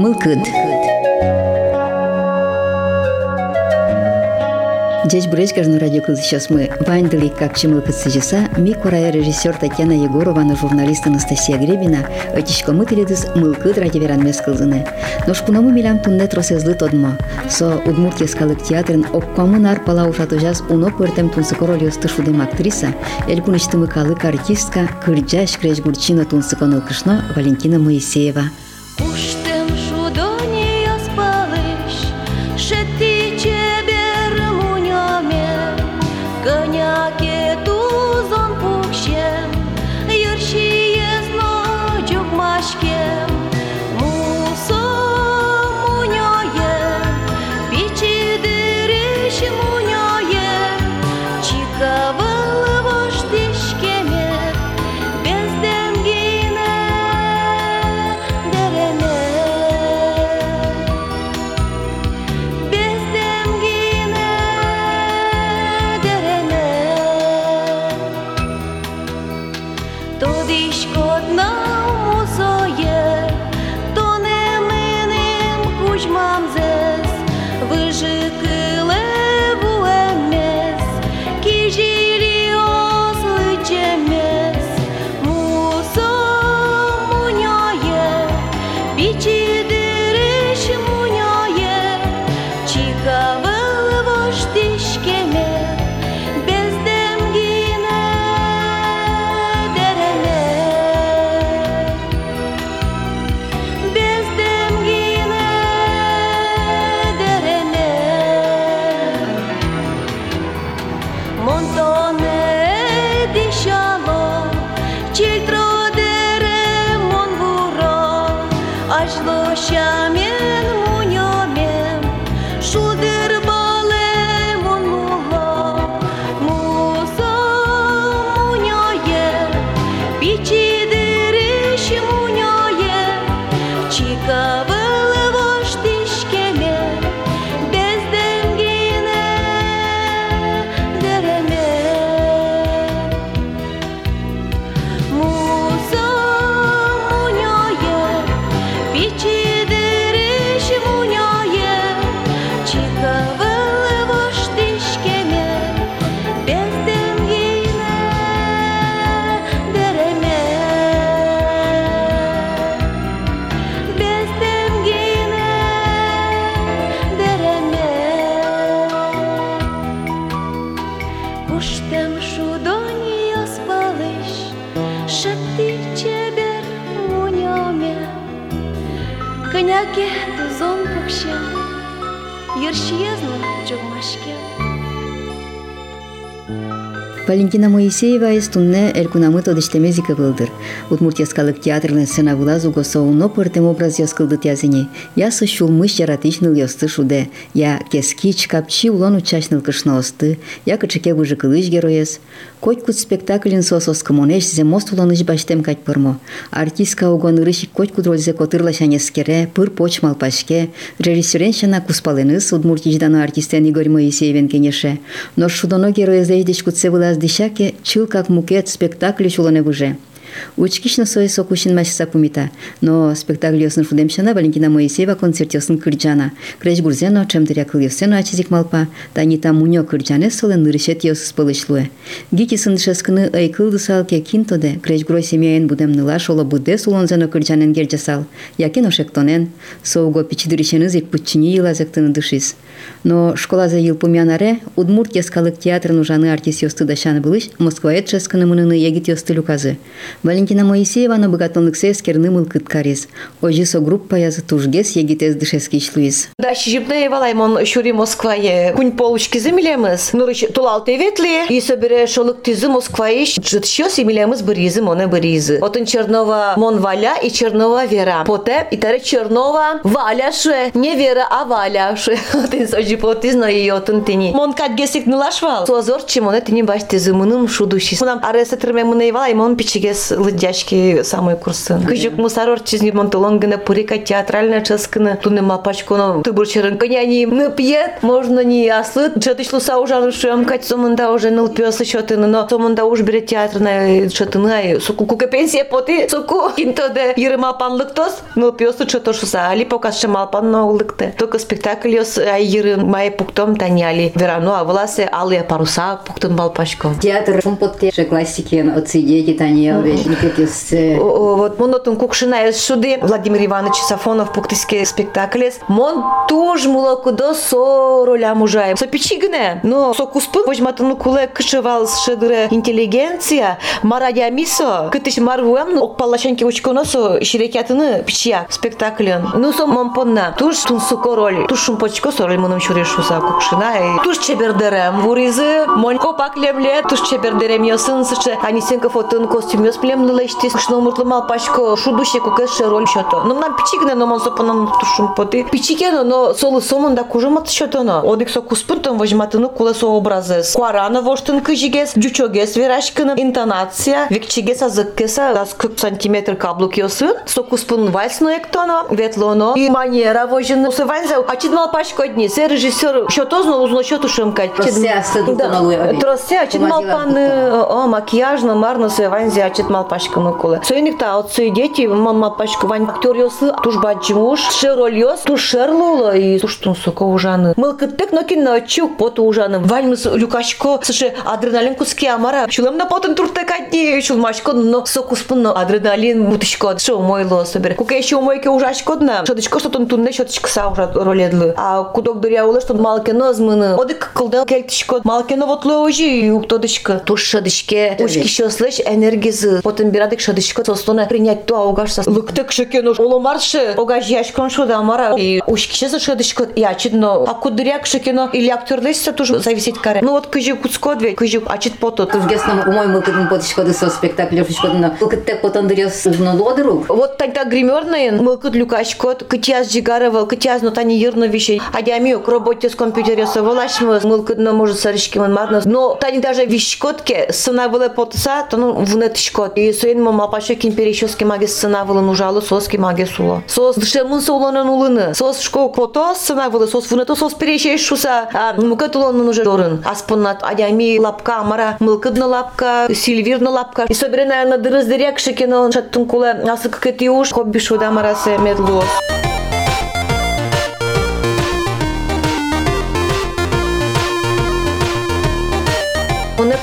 mılkıd. Здесь Брызгар на радио Сейчас мы вандели как чему кацежиса. Микурая режиссер Татьяна Егорова, на журналист Анастасия Гребина. Этичко мы теледис мылкыд ради веран мескалзыны. Но шпуному милям тунне тросезлы тодмо. Со удмуртия скалык театрын опкамы нар пала ушатужаз уно пыртем тунсыкор олиос тышудым актриса. Эльпуныч тымыкалык артистка Кырджаш Креш Гурчина тунсыкон Валентина Моисеева. Валентина Моисеева из тунне элькунамы тодыштемезика былдыр. Удмуртияскалык театрны сцена вылазу госоуно пыртем образ яскылды тязыне. Я сощулмыш яратичныл ясты шуде. Я кескич капчи улон учачныл кышна осты. Я кычыке выжы кылыш героес. Коть кут спектаклин сосос комонеш зе мост уланыш баштем кать пырмо. Артистка угон ырыш коть кут рользе котырла шанескере, пыр почмал пашке. Режиссерен шана куспалыныс удмуртичданы артистен Игорь Моисеевен кенеше. Но шудоно героездеш кутсе вылаз дишаке чыл как мукет спектакль чулоне выже. учкишно союз окуучунмаш сакумита но спектакль ёсын фудемшана валентина моисеева концерт ёсын кырджана. Креш гурзено чемдыря кылевсено ачизик малпа танита муньо кырджане солен нырышет ёсыз пылышлуе гики сындышескыны ыйкылдысалке кинтоде креш гурой семьяен будемныла шоло буде сулонзено кырджанен гер жасал якен ошектонен соуго пичидыришенызик путчини йылазектыны дышиз Но школа за ел помянаре, Удмуртия скалык театр нужаны артист ёсты дашаны былыш, Москва этшесканы мыныны егит ёсты люказы. Валентина Моисеева на богатонлыксе скернымыл кыткарис. Ожисо группа язы тужгес егитез дышески шлуиз. Да, шижипне евалаймон шури Москвае. Кунь получки земелемыз. Нурыч тулал теветли. И собере шолык тизы Москвае. Жытшёс емелемыз быризы, моне быризы. Отын Чернова Мон Валя и Чернова Вера. Поте и таре Чернова Валя ше. Не Вера, а Валя ше. Отын сожи потизно и отын тени. Мон кадгесик нулашвал. Созор чимоне тени баш тизы мыным шудушис. Мунам ареса тырме мыне евалаймон пичигес нас лыдяшки самый курсын. Кыжык мусарор чизни монтолонгына пурика театральная ческана туны мапачконо ты бурчерын коняни мы пьет можно не ясы чатышлы саужаны шемкать сомында уже ныл пёсы шотыны но сомында уж берет театрная шотыны суку кука пенсия поты суку кинтоде йырыма панлыктос ныл пёсы чотошуса али показ шамалпан ноулыкты только спектакль ёс ай йыры май пуктом таняли. Верану а власе алые паруса пуктын балпачко. Театр шумпотте классикен отсидеть тания ведь никаких вот монотон кукшина из суды. Владимир Иванович Сафонов пуктыски спектаклес. Мон туж мулакудо со роля мужаем со печигне но со куспы возьматыны куле кышевал шедыре интеллигенция. Марадя мисо кытыш марвуам окпалашенки учконо со ширекятыны пичия спектаклен. Ну со мон понна. Туж тунсуко роль туж шумпочко со роль муным чурешуса кукшина и туж чебердерем вуризы мон копаклемле туж чебердерем йосын сычы анисенко фотон костюм йос племлы лечти кышно муртлымал пачко шудуще кукэше роль шото но нам пичигне но мон сопонон тушум поты. Пичигено но солы сомында кужумат шотоно одик со куспунтон возьматыны кулесо образы куарана воштын кыжигес дючогес верашкыны интонация. Викчигес азыккеса дас кып сантиметр каблук йосын со куспун вальсно эктоно ветлоно и манера вожын со ванза ачидмал пачко дни се режиссер шотозно узно шоту шымкать тросе ачидмал паны о макияжно марно се ванзе ачидмал пачко мыкулы союникта отцы дети мама пачко вань актер йосы туш баджимуш шероль йос туш шерлула и туш тун сука ужаны. Мылкыттык но кино чук поту ужаны. Вальмыс люкашко сышы адреналин куски амара. Чулам на потын турта кадни чулмашко но сокуспын адреналин бутышко шо мойло собер кука еще мойке ужашко дна шотычко что тун тунне шотычко са уже роледлы а кудок дыря улы что малкено змыны. Одык кылдал келтишко малкено вотлы ожи юктодышко туш шадышке ушки шослыш энергизы. Потом бирадык шадышко сослона принять то аугашса лыктык шекено оломаршы огаж яшкон шо да мара и ушкише за шадышко я чидно а кудыряк шекено или актерлесса тоже зависеть каре. Ну вот кыжы куцко две кыжы ачит пото Кызгесна умой мылкытын потышкоды со спектакль шишкодына мылкыттек потандырёс узно лодырук вот тогда гримерные мылкыт люкашкот кытяз жигарова кытяз но тани ерно вещей. Адями к работе с компјутерија со волашмо, мулкот не може саришки ман матно, но тани даже ви шкотке сына виле потса, то ну вне шкот. И со еден мама паше кин перешоски маге сына виле нужало соски маге суло. Сос дше мун со уланын улыны. Сос шко кото сына виле сос вне то сос перешеш шуса, мукат уланын уже дорын. Аспонат адями лапка мара, мулкыдна лапка, сильвирна лапка. И собирена на дырыз дирекшеке на шаттын куле, асы кыкети уш хобби шуда марасы медлос.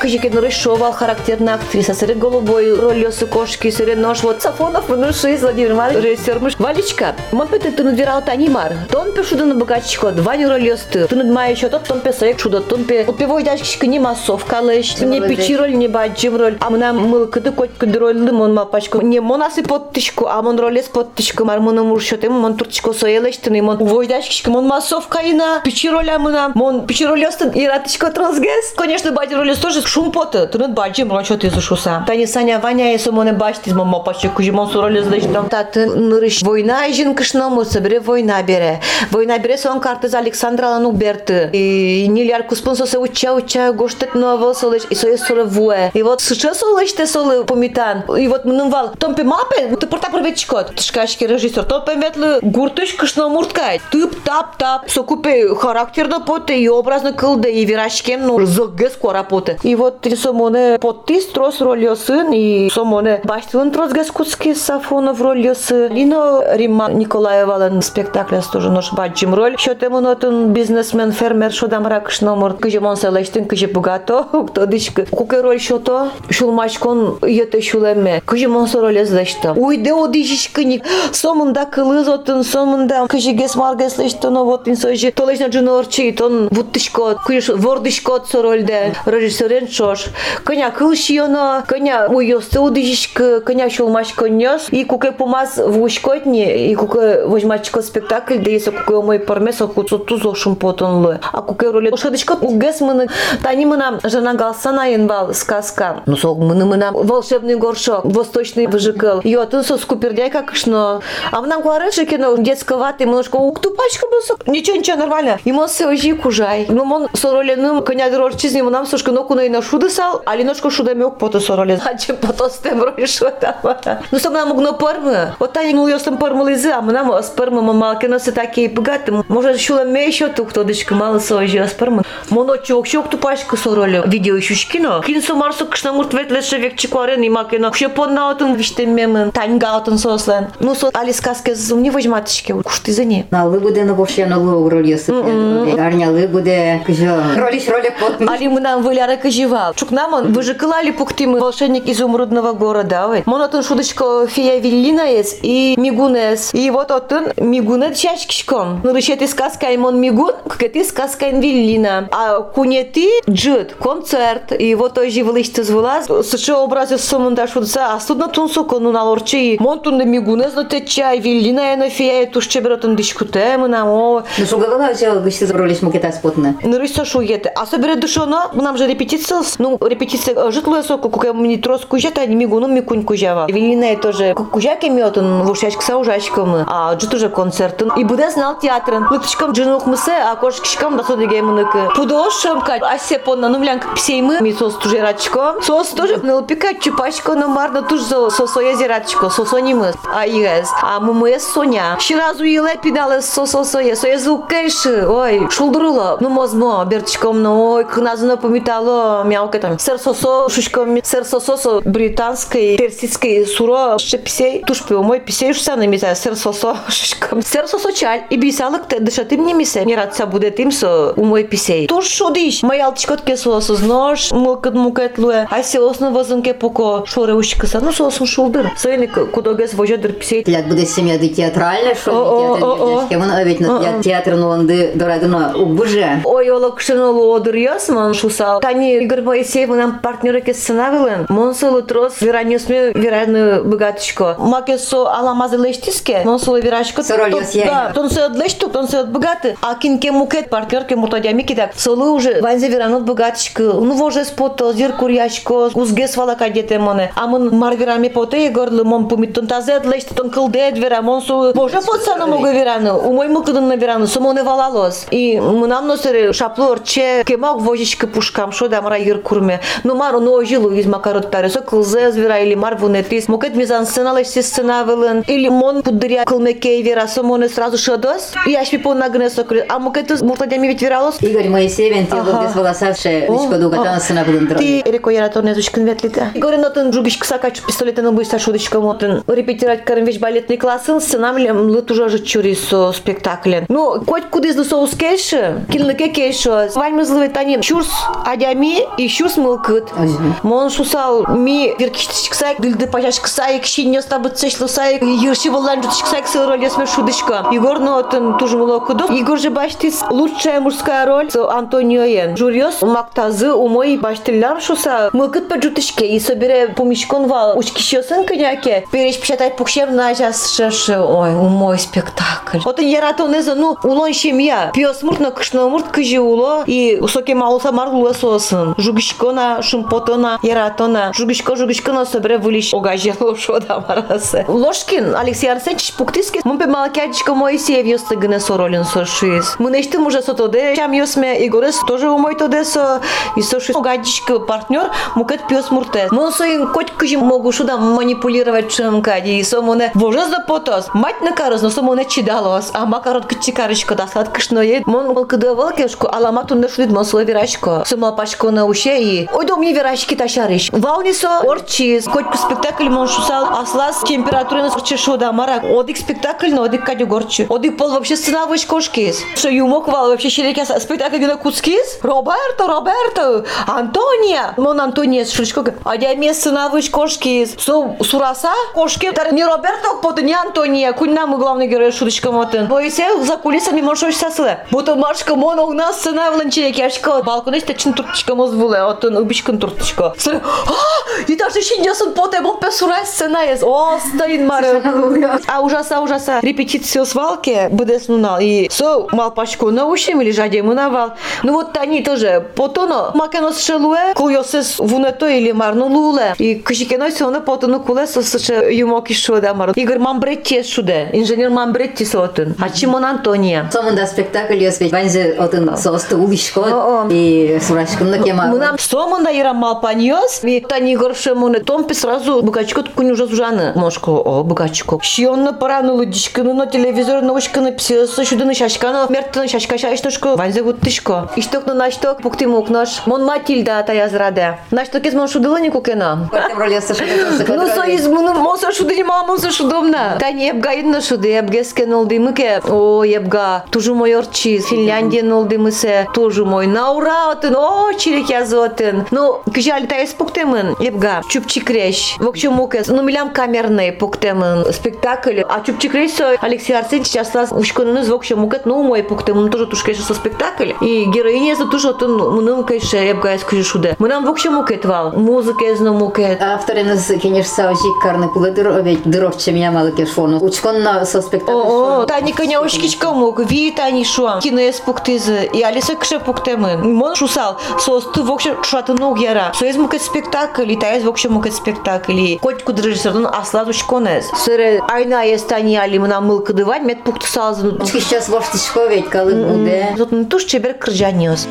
Он кыжикен рышовал характерная актриса, сыры голубой ролёсы кошки, сыры нож, вот Сафонов, внуши, Владимир Иванович, режиссер муж. Валичка, мон пете ты надвирал танимар. Тон пе шуда на богачко, два не ролёсты. Ты надмая еще тот, тон пе соек шуда, тон пе. Упивой дачки не массовка лещ, не печи роль, не баджим роль. А мына мыл кыды коть кыды роль лимон мапачко. Не монасы под тышку, а мон ролес под тышку, мар мона муршоте, мон турчко соелещ, ты не мон увой дачки, мон массовка ина. Печи роль, а мына, мон печи ролёсты, и ратышко трансгес. Конечно, бади ролёс тоже шум поты, ты не бачим, а что ты зашуса. Та не Саня Ваня, если мы не бачите, мама паче кужи мон сурали здесь там. Та ты нырыш война и жин кышному собере война бере. Война бере сон карты за Александра Лану берты. И нильяр куспун сосе уча уча гоштет ново солыш и сое соре вуэ. И вот сейчас солыш те солы помитан. И вот мы вал. Том пе мапе, ты порта провечкот. Ты шкашки режиссер. Том пе метлы гуртыш кышно мурткай. Тып тап тап. Сокупе характерно поте и образно кылды и вирашкем ну зогес кора поте. И вот ти сомоне поттис трос рольосын и сомоне баштылын трос гаскутский Сафонов рольосы. Лино Римма Николаевалын спектакль тоже нож баджим роль. Счете монотын бизнесмен фермер шодам ракыш номер. Кыжы монселештин кыжы богато. Кто дышка. Куке роль шото. Шулмачкон ете шулеме. Кыжы монсо роль эздешта. Уйде одишишкыник. Сомында кылыз отын сомында кыжы гес маргес лештоно вот инсojы. Толешна джунорчи тон вуттышкот. Кыжы вордышкот со рольде. Режиссерен шош. Коня кылшионо. Коня уйосты удишишкы. Коня шулмаш коньос. И куке помаз в ушкотни. И куке возьмачко спектакль. Да если куке мой пармесо куцу тузо шумпотонлы. А куке роли. Шадышкот угес мына. Тани мына жана галсана янбал сказка. Ну сок мына мына волшебный горшок. Восточный выжикал. Йо, ты со скупердяй как шно. А нам кварыши кино детсковатый. Немножко уктупачка был Ничего, ничего, нормально. Ему все ожи кужай. Ну, он с роленым коня дорожчизни, нам сушка ноку на Алина шуды сал, Алиношка шудами ок потос соролез. Ачы потос тем рошо тама. Ну сам нам угно пармы. Вот та ему ёслым пармылызы, а нам аспармы мамалки носы такие богаты. Может шула мейшо ту, кто тодышка мало сожи аспармы. Моно чок чок тупашка сороле. Видео ищушкино. Кинсо Марсу кшна мурт ветлеше век чикуарен и макино. Ще поннаутын виштемемен. Э, Таньгаутын сослен. Ну сот али сказке зумни возьматышке. Кушты за ней. На лыгуден вовшен улы угролесы. Арня лыгуде. Кыжо. Ролиш ролик потмыш. Али мынан выляры кыжи Чук нам он выжикалали пуктимы волшебник изумрудного города. Монотон шудочка фея Виллина есть и Мигунес. И вот отын Мигуна чачкишком. Ну решеты сказка имон Мигун, какая сказка Виллина. А кунети джит концерт. И вот той же вылышты звула. Сычо образы сомунда шудца. А судно тун соко ну налорчи. Монтун Мигунес но те чай Виллина я на фея туш чеберотын дишкуте мы нам о. Ну говорила, что гышты ролиш мукета спотна. Ну рисо шуете. А собере душоно, нам же репетиция. Ну репетиция житло соко, кука мне трос кужата, не Мигуну микунь кужава. Виллина тоже кужаки мётын вушачка са ужачкамы. А джит уже концертын. И буде знал театрын. Лытышкам джинух мысе, а кошкишкам да содеге мынык. Пудошам кать. А се понна ну млянка псеймы. Ми сос туже рачко. Сос тоже налпика чупачко на марна туж за сосоя зиратчко. Сосонимы. А игас. А мы мы соня. Щиразу иле пидале сососоя. Соя звук кэши. Ой, шулдырыла. Ну мозмо бертичком ну ой, кназно помитало мяука там. Сер сосо шушком. Сер сосо британской персидской суро шепсей. Туш мой писей шуса на миса. Сер сосо шушком. Сер сосо чаль. И бисалык те дышатым не мисе. Не радца буде тим со у мой писей. Туш шодиш. Моя алтичкотке сосо знож. Мукат мукат луе. А се осно возынке поко шоре ушкаса. Ну сосын шулдыр. Сойник кудогес вожадыр писей. Тилят буде семья ди театральне, О, о, о, о. что Вон ведь на театр ну он дорадно убуже. Ой, ола кшенолу одырьяс, ман шусал. Тани Игорь Моисеев нам партнеры ке сценавилен. Монсолу трос вираньосме вирадны богаточко. Маке со аламазы лештиске. Монсолу вирашко. Сорольос я. Да, тон се отлешту, тон се от богаты. А кинке мукет партнер ке муртадями кидак. Солу уже ванзе виранот богаточко. Ну воже спото зир куряшко. Узге свала кадете моне. А мон марвирами поте Егор лымон пумит тон тазе отлешти тон кылдет вера. Монсу боже подсана мога вирану. Умой мукыдын на вирану. Сомоне валалос. И мынам носере шапло орче кемок вожичка пушкам шо да мара йыр курме. Ну мару ну ожилу из макароттаре. Со кылзе звера или мар вунетис. Мукет мизан сценала си сцена вылын. Или мон пудыря кылмекей вера. Сомоне сразу шадос. И аш ми пон нагне сокры. А мукет муртадями ведь виралос. Игорь Моисеевен тело без волосавше, личко дугатана сына будем Ти реко яратор не зушкин ветлите. Горе нотен другиш ксакач буйста шудичка мотен. Репетирать карен вещь балетный классен, сценам ли лыт уже же чури со спектаклен. Ну, коть куда из соус кэши, килныке кэши. Вальмы злове тани. Чурс адями и чурс мылкыт. Мон шусал ми веркиштичк сайк, дылды пачашк сайк, шинья стабы цешло сайк, юрши волан сыл роль ясме шудичка. Егор нотен тоже мылокудов. Егор же баштис лучшая мужская роль с Антонио Йен. Журьос мактазы умой баштиллар шуса мылкыт па жутичке и собере помишкон вал. Учки шёсын кыняке. Переш пшатай пухшев на час шаши. Ой, умой спектакль. Вот он яратон эзо, ну, улон шемья. Пьес мурт кышно мурт кыжи уло. И усоке малуса марлуа сосын. Жугишкона, шумпотона, яратона. Жугишко, жугишкона собере вылиш огажело шода марасы. Ложкин, Алексей Арсеньевич Пуктиски. Мун пе малакядичко Моисеев ёсты гыне соролин сошиз. Мы нештым уже сотоде. Чам ёсме Игорес тоже умой тоде со. И сошиз огадичко партнер мукет пьес мурте. Мон соин коть кыжи могу шуда манипулировать чем кади. И со моне боже за потос. Мать на карыз, но со моне чидалос. А макарот кычи карышко да сад кышно ед. Мон кыды волкешко аламату не шудит мон со вирашко. Сама пачко на уше и ой дом не вирашки ташариш. Вални со орчиз. Коть спектакль мон шусал аслас температура на чешу да мара. Одик спектакль, но одик кадю горчи. Одик пол вообще сцена выш кошкис. Что юмок вал вообще щереки спектакль на куцкис. Роберто, Роберто, Антония. Мон Антония с шишко. А я место сцена выш кошкис. Со сураса кошки. Не Роберто, поты не Антония. Кунь нам главный герой шуточка мотын. Боисе за кулисами можешь сасылы. Буто маршка мон у нас сцена в ланчереке. Ашко балкон işte чин туртичка моз вуле. Отын убишкин туртичка. Сыры. А, и даже шиньясын поте мон песурай сцена есть. О, стоит мары. А ужаса, ужаса. Репетицию свалки буде снунал. И со малпачку наушим или жаде мунавал. Ну вот они тоже. Потоно макенос шелуе, куйосес вунето или марну луле. И кышикеной соны потоно кулесо сыче юмоки шуде мар. Игорь Мамбретти шуде. Инженер Мамбретти сотын. А Чимон Антония. Somunda спектакль ведь ванзе отын состы улишко о. и сурашкынны кема Мынам сомында ирам малпаньос, ми тани горше муне томпи сразу богачко куню уже зужаны. Мошко, о, богачко. Шионна параны лудичканы на телевизор наушканы псиосы, шуданы шашканы, мертаны шашка шашнушко, ванзе гуттышко. Ишток на нашток, пуктим окнаш. Мон Матильда та язраде. Нашток из мон шудылани кукена. Ну, со из муны моса шудыни мамоса шудомна. Та не ебгаидна шуды, ебгескен олдымыке. О, ебга, тужу майорчи, Финляндия олдымысе, тужу мой. На ура, отын, о, чирик язотын. Ну, кыжали та испуктемын, ебга, чупчикреш. В общем, мукес, ну, милям камерный пуктемын спектакль. А чупчикреш со Алексей Арсеньевич сейчас нас ушканыныз, в общем, мукет, ну, мой пуктемын тоже тушкеш со спектакль. И героиня за тоже отын, мыным кайше, ебга, ескажи шуде. Мынам, в общем, мукет вал. Музыка езно мукет. Авториныз, конечно, жиккарны пулыдыр, ведь дыровче меня мало кешону. Учконна со спектакль. О, тани коня ушкичка мук, ви тани шуа. Кинес пуктизы. И алиса кше пуктемын. Мон шусал, состы в общем шаты ног яра. Соез мукет спектакль, таез в общем мукет спектакль. Куд режиссердун аслаз ушконез. Сыре айна ес тани али мына мылкы дывать, мет пукты салзын. Сейчас воштичко ведь калык буде. Зотын туш чебер кыржаниос.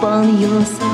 upon side.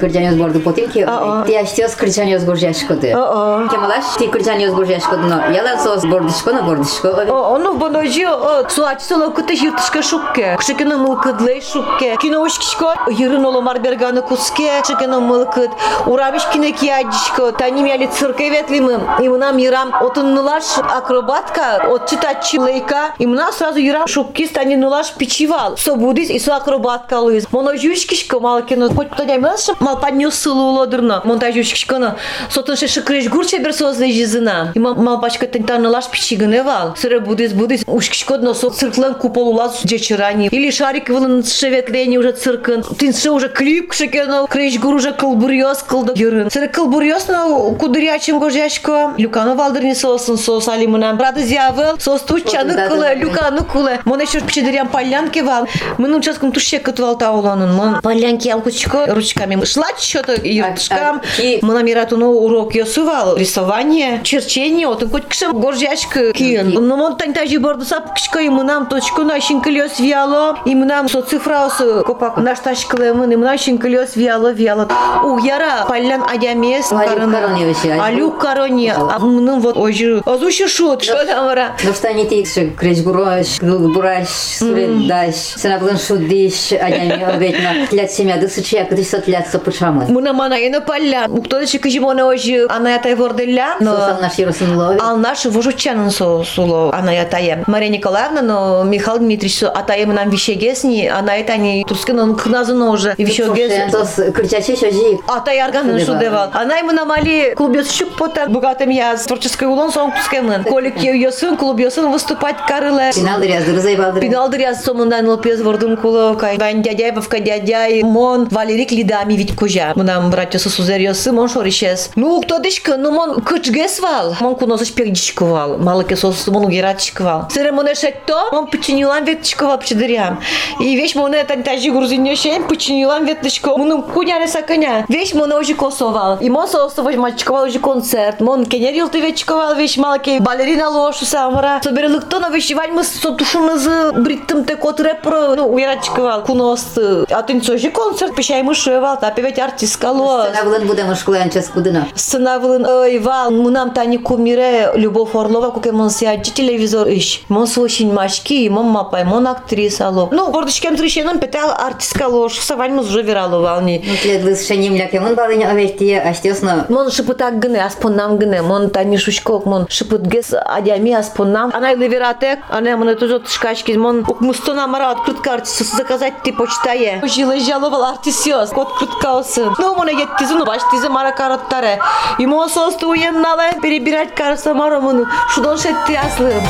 кыржан борду потинки тия штиос Ке малаш, горжа шкоды кемалаш ти кыржан өз горжа шкодно яла соос бордышконо бордышко оно боно жи, о, суач соло кыты жиртышка шукке. Кшикены мылкыдлы шукке. Кино ушкишко йырын оломар берганы куске. Чекены мылкыт урабиш кине киядишко таним яли цирке ветлимым. Имнам йырам отыннулаш акробатка от читачи лейка. Имна сразу йырам шукки станинулаш пичивал со будис и со акробатка луиз моножи ушкишко малкино хоть то не мылаш мал поднес сылу лодырно. Монтаж ушкшкана. Сотын ше шикреш гурче бер созле жизына. И мал пачка тентаны лаш пичигыне вал. Сыре будис будис ушкшкодно со цирклен купол улаз джечерани. Или шарик вылын шеветлени уже циркын. Тин ше уже клип шекено. Креш гур уже кылбурьос кылды йырын. Сыре кылбурьос на кудырячым гожашко. Люкано валдырни сосын сос алимынам. Рады зявыл. Сос тучаны да, да, кылы. да. Люканы кылы. Мон еще пичедерям полянки вал. Мы участком туше катывал тауланын. Мон полянки алкучко ручками. Шла Что-то юртышкам. а ки- Мына миратуну урок ясывал. Рисование, черчение. Вот хоть кшем горжашка киен. Но мон тантажи борду сапкшка и мынам точку на шинкелёс виало. И мынам со цифраосы копак нашташкале мын. И мынам шинкелёс виало виало. У яра полян адямес. Алюк короне короне. А мыным вот ожи. Азуши шут. Что там ара? Ну что не тейкші креш гурош, гылбураш, сурендаш, сенаблын шудиш, анями обетно, тлят семья дысычы, як дыш сотлят сопычамын. Мына мана ена полян. Кто дыши кыжимона ожи. Она этой ворделя. Но... Сосам наш еросын лови. Ал наш вожучанын со суло ана ятая. Мария Николаевна, но Михаил Дмитриевич со атаем нам вещегесни, она это не турскин он кназына уже вещегес. Шожи. Ата ярган Шудевал. шудевал. Она ему намали клубес щук пота богатым я с творческой улон сон кускемын. Колик йосын клуб йосын выступать карыле. Финал дыряздыр, зайбалдыр. Пинал дыряз сомундан лопез вордун куло кай. Вань дядяй бавка дядяй мон Валерик лидами ведь кожа. Мунам братья со сузерьосы мон шоришес. Ну кто дышка, ну мон кычгесвал. Мон куносыш пегдичковал. Малыке сос мон гератчиковал. Сере моне шетто, мон печенилан ветчиковал пчедырям. И вещь моне тантажи грузинёшен печенилан ветчиковал. Мунум куняре саканя. Вещь моне уже косовал. И мон сосоваш мачковал уже концерт. Мон кенерил ты ветчиковал вещь малке. Балерина лошу самара. Соберелык то на вещевать мы со тушунызы бриттым те кот рэпро. Ну, уярачковал куносты. А ты ничего концерт пещай мышевал. Тапе ведь артистка лос. Сенаблын будем ушкулаyan час кудына. Сынавылын ой вал мунам тани кумире Любовь Орлова куке мон сядчи телевизор иш. Мон слушин мачки, мон мапай, мон актриса ло. Ну, бордышкем трещеном петал артистка лош. Савань мы уже вирало волни. Ну тлет лыс шенем лякемын балыня оветтие, аштесно. Мон шыпытак гыне, аспоннам гыне, мон тани шушкок, мон шыпыт гес адями аспоннам. Она ливератек, она мне тоже шкачки, мон мустона мара открытка артиста заказать ты почтае. Жила жаловал артисиос, кот крутка осын. Ну, мон ет тизу, баш тизу мара караттаре. И мон состу уеннале перебирать караса мара мону. Шудон шетти аслым.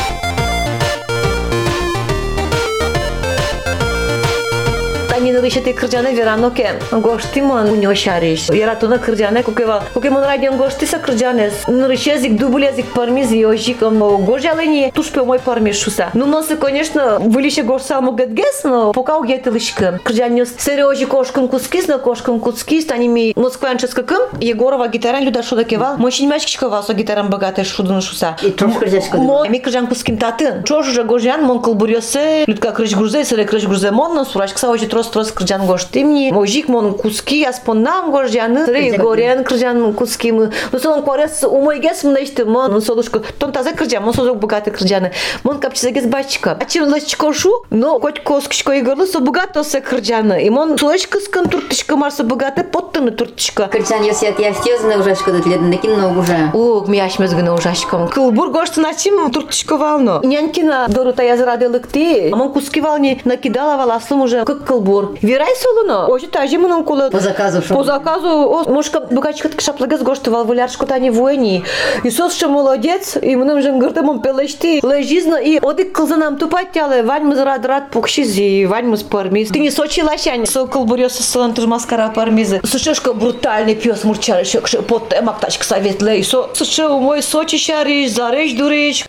Танина вишете кырджане вераноке. Гошти мон уньо шариш. Яратуна кырджане кукева. Кукемон радион гошти са кырджанес. Нрышезик дублезик пармиз йожик. Гожалени тушпе мой пармиз шуса. Ну носы, конечно, вылише гош само гетгес, но пока угеты лышкы. Кырджанес сережи кошкам кускис, на кошкам кускис. Тани ми москванческа кым. Егорова гитаран люда шуда кевал. Мощин мячкичкова со гитаран богатая шудана шуса. И трош кричачка Мо ми кыржан куским татын. Чош уже гожан мон кылбурёсе, людка крыш грузе, сыре крыш грузе мон, но сурачка са ожи трос трос кыржан гоштимни. Мojik мон куски аспоннам гожаны, сыре Кыржак горен кыржан куски мы. Ну сон корес умойгес мна иште мон, ну солушко. Тон таза кыржан, мон созок богатый кыржаны. Мон капчизагес бачка. А чем лачко шу? Но хоть коскичко игрлы со богато се кыржаны. И мон сулочка скын туртышка марса богатый поттыны туртышка. Кричан йосят яштезны ужашка дутледын, лекин но уже. Уг ми ашмез гына ужашком. Кылбур гошты начим туртышко вално. Нянькина дорута языраделык ти. Амон куски вални накидала валаслым уже как кылбур. Вирай солуно. Ожи тажи мунун кулы. По заказу шо. По заказу, о, мушка букачка шаплагас гошты вал вуляршку тани воини. И сос что молодец, и мунун жангыртым он пелешти. Лежизно и одик кылзанам тупать тялы. Вань мы рад рад пукшизи, вань мы пармиз. Ты не сочи лащань. Со кылбурёсы сылан туж маскара пармизы. Сушешка брутальный пес мурчар, шекши под мактачка советле. И со, суши мой сочи шариш, зареш дуриш.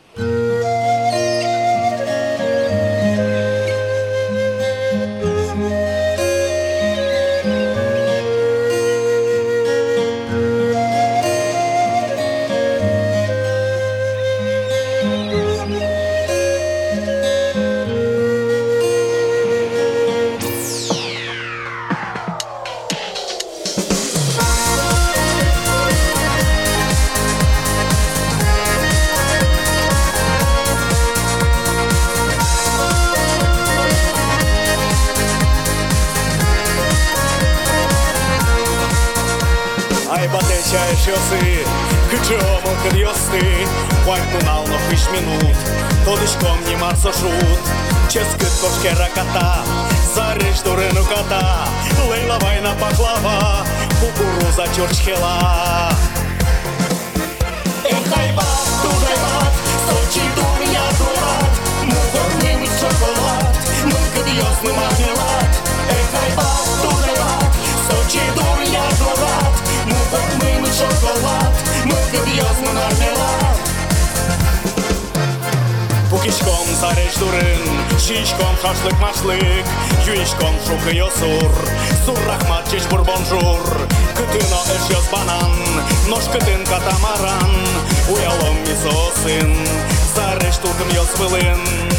Батечая шосы, кычому кырьосты, Вайку нално хыш минут, Тодышком не марсо шут, Ческыт кошке раката, Зарыш дурену ката, Лейла вайна пахлава, кукуруза чурчхела. Эх, айбат, тужайбат, Сочи дурья дурат, Мугор немец шоколад, Мылка дьёсный мармелад. Эх, немец шоколад, Мылка дьёсный мармелад. Пукишком зареш дурын, шишком шашлык машлык, юишком шукы йосур, суррахмат чеч бурбонжур, кытына эш йос банан, нож кытын катамаран, уялом мисосын, зареш туркым йос вылын.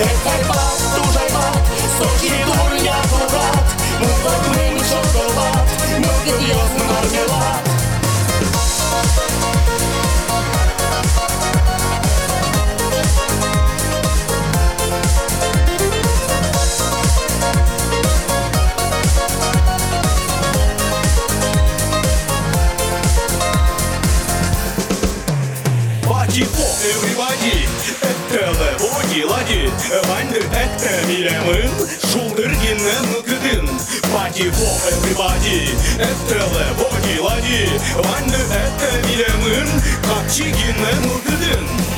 Efekt bas, dużej mat, stocznie durnia porad Командир Эктор Милямын Шулдыргинен Нукыдын Бади во everybody Эктеле боги лади Ванды Эктор Милямын Капчигинен Нукыдын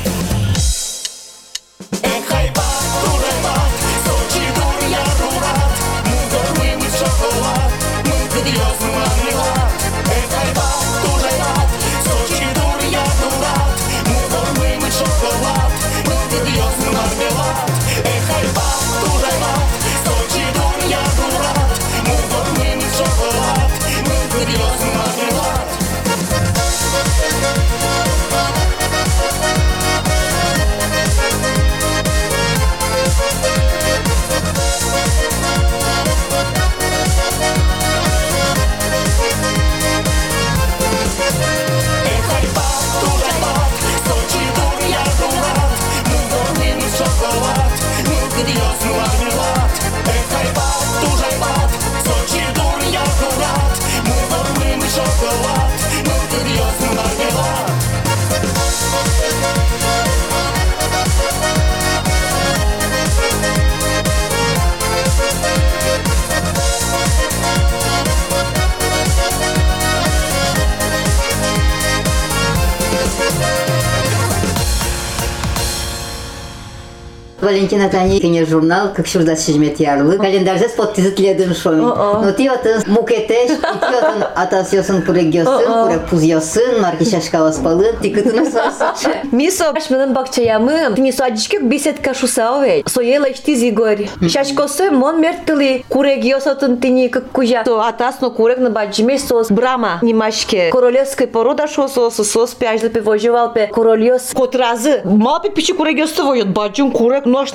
Валентина Тани кине журнал как шурда сижмет ярлы. Календарьда спот тизитледин шоин. Но ти атын мукетеш, ти атын атас йосын пурек йосын, пурек пуз йосын, марки шашкалас палын, ти кытына сасы. Мисо, ашмынан бакчаямы, тини садичке беседка шусаве. Соела ихти зигори. Шашкосы мон мертыли, курек йосотын тини как кужа. То атасно курек на баджиме сос брама нимашке. Королевской порода шо сос, пяжлы пивожевал пе королёс. Котразы. Мапи пичи курек йостовоют, баджун курек нож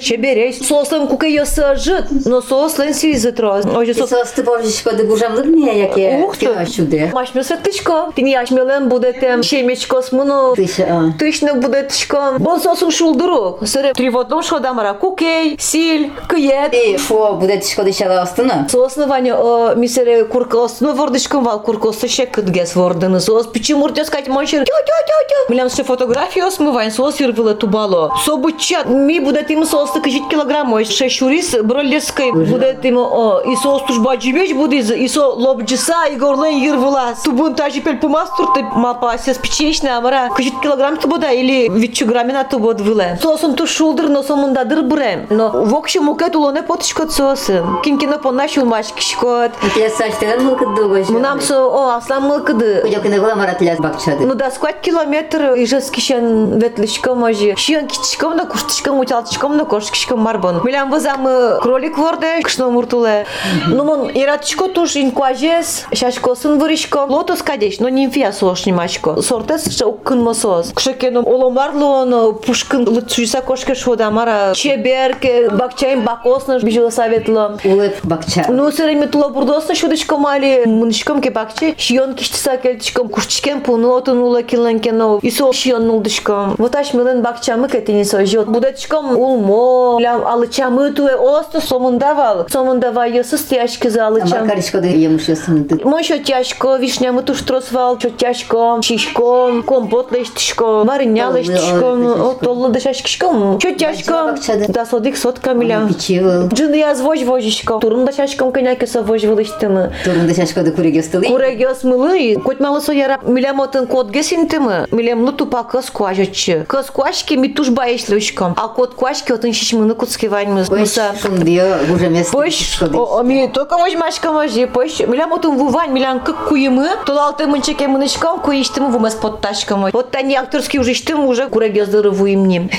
чеберей. Сослым куке йосы жит, но сослын сизы троз. Оже Ти сос состы божечко де бужамлык не яке Ух ты. кина шуде. Машмил светличко. Тини ашмелен будете шемечко смуну. Тыш, а. Тышны буде тышко. Бон сосун шулдыру. Сыре три в одном шодамара. Кукей, силь, киет. И шо буде тишко дишала астына? Соосны ваня о мисере курка остны вордышком вал курка осты шек кыдгес вордыны. Соос пичи муртес кать моншер. Тю тю тю тю. Милям что фотографию осмы вань соос юрвила тубало. Собычат. Ми буде тим соос ты кыжит килограмм. Ой, шешурис бролеской буде тим о. И соос туш баджибеч буде и со лобджиса и горлен юрвила. Тубун тажи пель пумастур ты мапа сес пичечна амара. Кыжит килограмм тубода или вичу граммина тубод виле. Соосун туш шулдыр но сомундадыр брем. Но в общем укет улоне потышкот соосын. Кинкино понашул машкишкот. Ти саштыган мылкыт дугош. Мынам со о аслан мылкыды. Кудякыны була маратляс бакчады. Ну да сквать километр ижес кишен ветлишком можи. Шиен кичком да куштишком уталтишком да кошкишком марбон. Милям вызам кролик ворде кшно муртуле. Ну мон иратишко туш инкуажес шашкосын выришко. Лотос кадеш, но нимфия сош нимашко. Сортес ше уккын мосос. Кшекеном оломарлы он пушкын лыцуйса кошке шода мара. Чеберке бакчайм бакосно бижила советло. Улып бакча. Ну, сырыми тула бурдосна шудышком али, мунышком ке бакче, шион киштиса келтишком, кушчикен пуну отунула килленкено, исо шион нулдышком. Вот аш милен бакчамы кетини сожет. Будетишко Чутяшком улмо, лям алычамы туе осто сомундавал. Сомундава ёсыс тяшкиза алычам. Макаришко да емушесін. Мой що тяжко, вишнямы туштросвал, що тяжко, шишко, компот лештишко, варення Толлы, лештишко, ой, от толлы да шашкишко. Що тяжко, бакчада. да содик сотка миля. Печивал. Джин я звож вожишко, турун да шашком коняки вож вылыштымы. Турунда шашко да курегестылы. Курегес мылы, хоть мало со яра милемотын кот гесинтымы, милем луту коткуашки отын шишмыны куцкиваньмыз. Мыса. Пойш, ами тока можмашка можи, пойш. Милям отын вувань, милям кык куйымы, тулалты мынчеке мынычкам куйыштымы вумас потташкамы. Вот тани актерский уже штым э? уже курагездыры вуйымнем.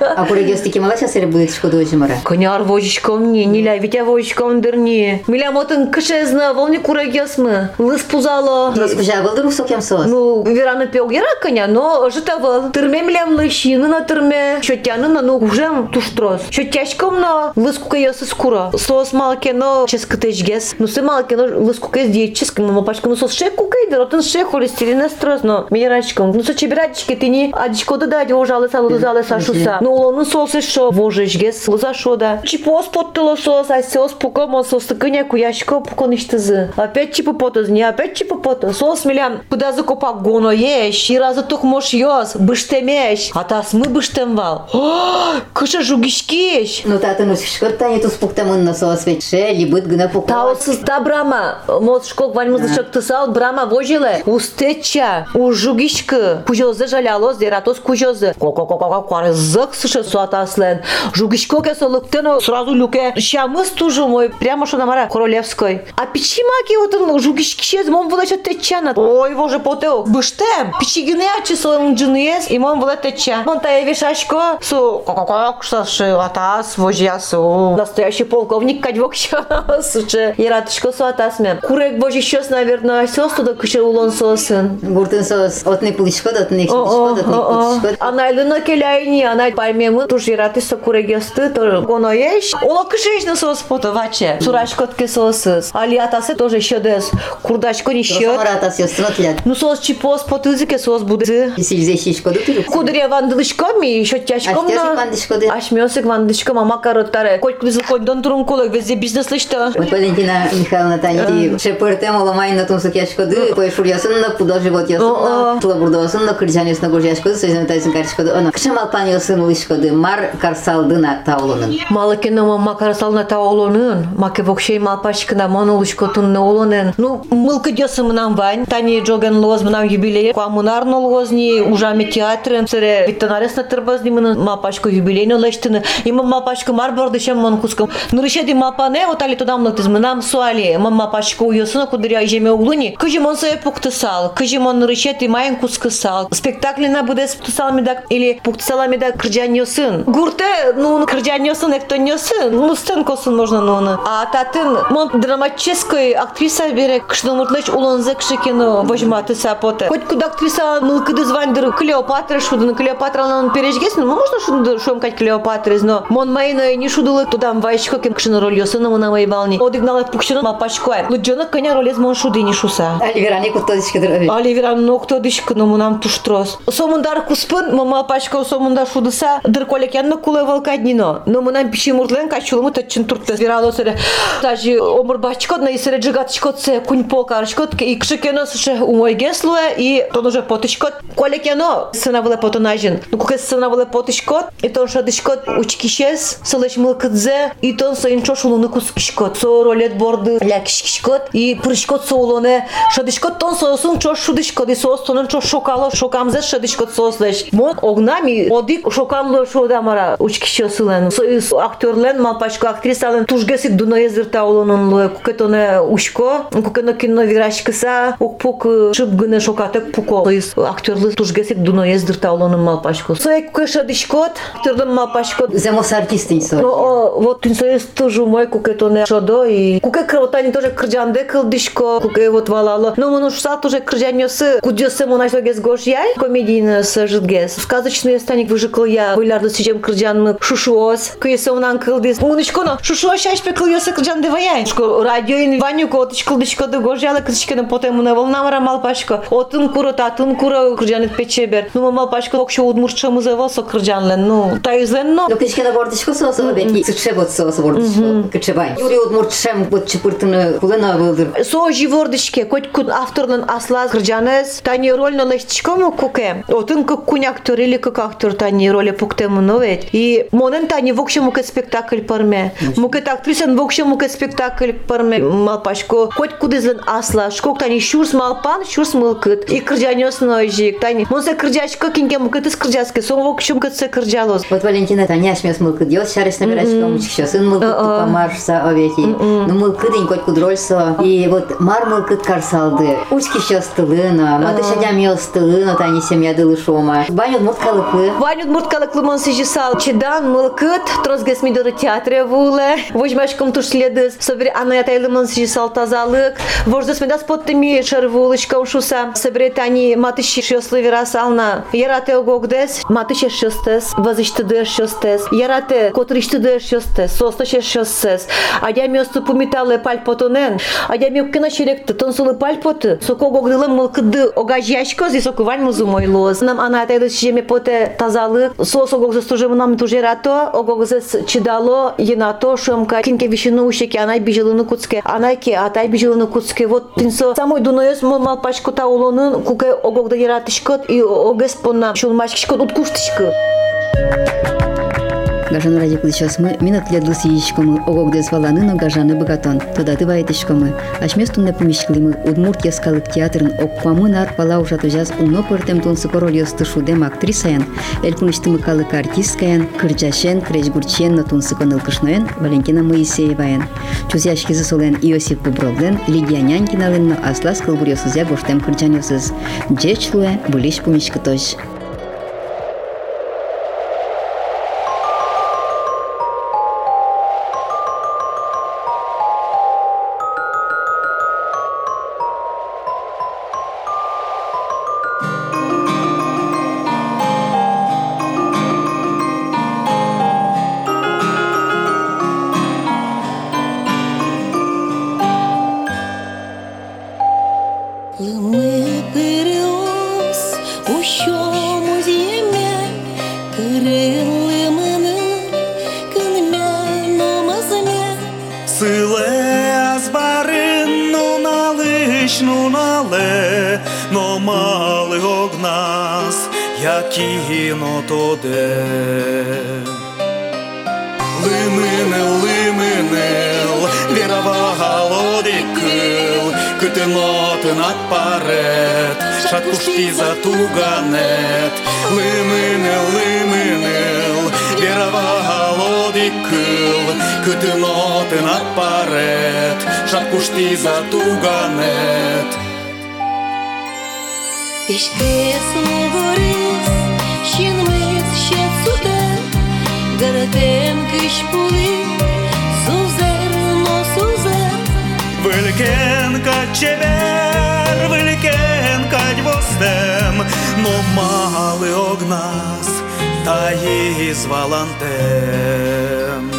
А курагезды кемала сасыры будет шкоду ожимара? Коняр вожичком не, ниля витя он дырни. Милям отын кышезна, волни курагезмы. Лыс пузало. Лыс пуза был друг сокем сос. Ну, вераны пеогера коня, но житавал. Тырме млыщи, ну на тырме, шотяны на ну уже туштрос. Щотяшком на лыску каясы скура. Сос малке, но ческа тежгес. Ну, се малке, но лыску каяс диетческа, но пачка, ну сос шек кукай, да ротын шек холестерин строс, но минерачком. Ну, со чебиратчики ты не адичко да да, ожалы са лызалы са шуса. Ну, олонын сосы шо, вожежгес, лыза шо да. Чипос поттыло сос, а сос пукомо сос тыкыня куяшко пукон иштызы. Опять чипы потоз, не опять чипы пото. Сос милям, куда закопа гоно еш, и разы тук мош йос, быштемеш. А тас мы быштемвал. кыша жугишкеш. Ну татын ускышкот тани туспуктамын насос вет шели быт гына пук. Таутсыз та брама. Мот шкок вальмызышык тысал брама вожеле. Устеча у жугишкы. Кужозы жалялоз дератос кужозы. Ко-ко-ко-ко кварзык сышы суатаслен. Жугишкок сразу люке. Шамыз тужу мой прямо шо намара королевской. А пичмаки вот он жугишкишез мон вылача течана. Ой, воже потеок. Быштем. Пичигине ачы солын джунуез и мон вылача. Мон тая вишачко су ко-ко-ко, кшаши, атас, вожьясу. Настоящий полковник кадьвок суче. Яратышко су атас мен. Курек божи щас, наверное, сос туда кыша улон сосын. Гуртын сос отны пылышко да отны О, экспышко да о, о, отны пылышко. Анайлына келяйни, анай паймемы, туш яратышса курегесты, тоже гоно еш. Ола кышеш на сос пото ваче. Сурашкотке сосыз. Али атасы тоже еще дес. Курдачко не счет. Самара атас ёстын отлят. Ну сос чипос потызыке сос буде. Сильзе шишко да тырып. Кудыря вандылышко ми, еще тяжком Аштесик вандышко да. Ашмёсик вандышко, мама кароттары. Коть кудызыл коть дон турун колок, везде бизнес лишто. Вот Валентина Михайловна Тани шепыртем оламайын на тумсук яшкоды, поешур ясынна, пудал живот О, ясынна, о. тлабурдосынна, кырджан ясына гож яшкоды, сөзен тайсын карышкоды, она кышамал пан ясын лышкоды, мар карсалдына таулынын. Малыкена мама карасална та олонын, маке вокшей малпашкина монолушко тунны олонын. Ну, мылкы дёсы мынам вань, тани джоген лоз мынам юбилей, коммунарно лозни, ужами театрын, сыре виттанаресна тырбазни мынын малпашко юбилейно лештыны, има малпашко мар бордышем мон куском. Нурышеди малпане, вот али тудам лыктыз, мынам суали, мам малпашко уйосына кудыря жеме углуни, кыжы мон сое пуктысал, кыжы мон нурышети майын кускысал. Спектаклина буде пуктысал медак, или пуктысала медак кырджан йосын. Гурте, ну, кырджан йосын, экто нёсын, ну, сценкосын можно, ну, ну. А татын, мон драматической актриса бере, кышны муртлыч улонзе кышы кино вожматы сапоте. Хоть куда актриса мылкыды звандыр Клеопатра шудын, Клеопатралан пережгесін, ну, можно Шум кать Клеопатрис, но мон майна и не шудулы тудам вайшко кем кшин роль йосына мына майвални. Одигнала пукшина мапашкоя. Луджонок коня ролез мон шуды не шуса. Аливеран и кутто дишкидр. Аливеран но кто дишк, но мунам пуштрос. Сомундар куспын мама пашко сомунда шудыса дырколек янна кулы волкаднино. Но мунам пиши муртлен качулымы тачын туртты. Вирало сыре. Тажи омур бачкот на и сыре джигатчкот се кунь покарчкот и кшикено сыше умойгеслуе и тон уже потычкот. Колекено сына выле потонажен. Ну кукес сына выле потычкот. это он шадышкот учкишес сылышмылкыдзе и тон сайын чошулуну кускишкот. Соору лет борды ля кишкишкот и пырышкот соолоне шадышкот тон соосун чош шудышкот и соос тонун чош шокало шокамзе шадышкот соосдеш мон огнами одик шокалло шодамара учкишесылен союз актерлен малпачко актрисален тужгеси дуноезыр таулунун кукетоне ушко кукено кино вирашкыса укпук э, шыбгыны шокатык пуко. Союз актерлы тужгеси дуноездыр таулунун малпачко соек кешадышкот Трудом ма пашко. Земос артисти со. Но о, вот тин соес тоже мой куке то не шодо и куке кровотани тоже крджанде кылдишко куке вот валало. Но моно шуса тоже крджаньосы кудёсы мона что гес гош яй комедийны с житгес. Сказочный станик выжикл я бойларды сижем крджанмы шушуос. Кыйсы унан кылдис. Мунышко но шушуос шаш пекылёсы крджанде ваяй. Шко радиоин ваню котыч кылдишко до гош яла кылдишкены потем уна волна мара малпашко. Отын куро татын куро крджанет печебер. Ну мал пашко окшо удмурчамызы валсо крджанлен. Ну no, to jest ze mną. No, kiedyś kiedy bordy się kosa osoba, i chcę вот со бордышко кычыбай. Юрий Удмуртшем вот чыпыртыны кулына былдыр. Со живордышке коть кут авторлын асла кыржаныз. Тани рольно лыштышкому куке. Отын как куняк төр или как актер тани роли пуктему новет. И монен тани вокше муке спектакль парме. Муке актрисен вокше муке спектакль парме. Малпашко коть кудызлын асла. Шкок тани шурс малпан, шурс мылкыт. И кыржанёс нойжик. Тани монсе кыржачка кинге муке тыс кыржаске. Сон вокше муке тсе кыржало. Оз. Вот Валентина таняш мес мыл кыдел шарис набирать помочь еще сын мыл кыд помарса овеки. Ну мыл кыдень коть кудрольсо. И вот мар мыл кыд карсалды. Учки еще стылына. Маты шадя мел стылына тани семья дылышома. Баню мут калыклы. Баню мут калыклы мон сижисал. Чедан мыл кыд трозгас мидоры театре вулы. Вожмашком тушледыс. Собери я а тайлы мон сижисал тазалык. Вождас медас поттыми шарвулочком шуса. Собери тани матыщи шеслы верасална. Ярате огогдес. Матыщи шестес. Вазыщи 166, е Ярате, котри 166, соста 66, адя място помитале пальпотонен, адя мюккина шеректа, тонсулы пальпоты, соко гогрылым мылкыды огаж ящкоз и сокувань музумой лоз. Нам ана тайдыс жеме поте тазалы, сосо гогзы стужемы нам тужерато, огогзы чидало, енато, шумка, кинке вишину ущеке, анай бижелыны куцке, анайке, атай бижелыны куцке, вот тинсо, самой дуноес мол малпачку таулонын, куке огогда яратышкот и огес понна, шулмашкышкот, уткуштышкот. Гажаны радикул часмы минут для дус яичкомы, огок дез валаны, но гажаны богатон, туда ты вайт ичкомы. Ашмес тунда помещклимы, удмурт яскалык театрын, окпамы нар пала уже тужаз, уно пыртем тун сыкорол ястышудем актрисаян, элькунычтымы калык артисткаян, кырджашен, кречгурчен, но тун сыконыл кышноен, Валентина Моисееваян. Чузяшкизы солен Иосиф Бубровлен, Лидия Нянькинален, но аслас калбурьосызя гоштем кырджаньосыз. Джечлуэ, булиш помещкатош. Шатку шти затуганет Лымынел, лымынел Верова голодик кыл Күтін отын аппарет Шатку шти затуганет Пішкисний горис Щін мис ще цуде. Гаратен киш пулик Великенка чевер, великенка дьвостем, но мали огнас, та її з валантем.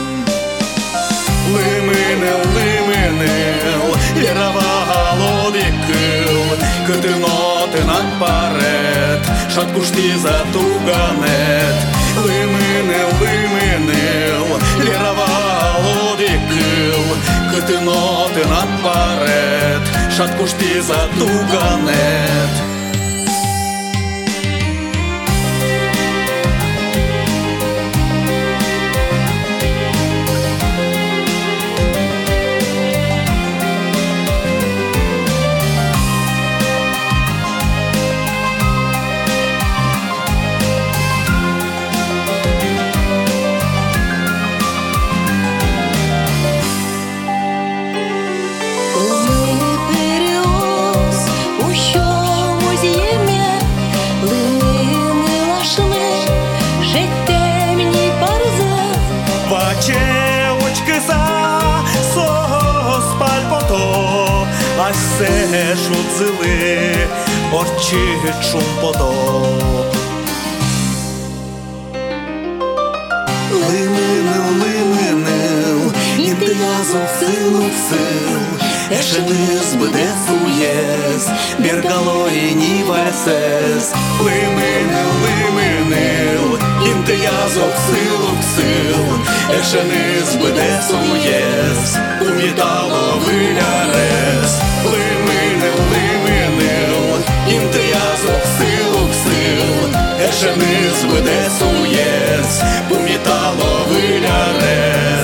Лиминел, лиминел, вірава галодикил, китиноти наперед, шаткушти затуганет. Лиминел, лиминел, вірава галодикил, китиноти наперед, шаткушти затуганет. Ми сльозили очі чум потоп. Лиминив, лиминив, іди разом силу в сил, Ешелес, БДС, УЄС, Біркалої, Нівесес. Лиминив, лиминив, іди разом силу в сил, Ешелес, БДС, УЄС, Увітало вилярес. вимінив інтриазм силу сил, ешенизм десуєць, помітало вилярес.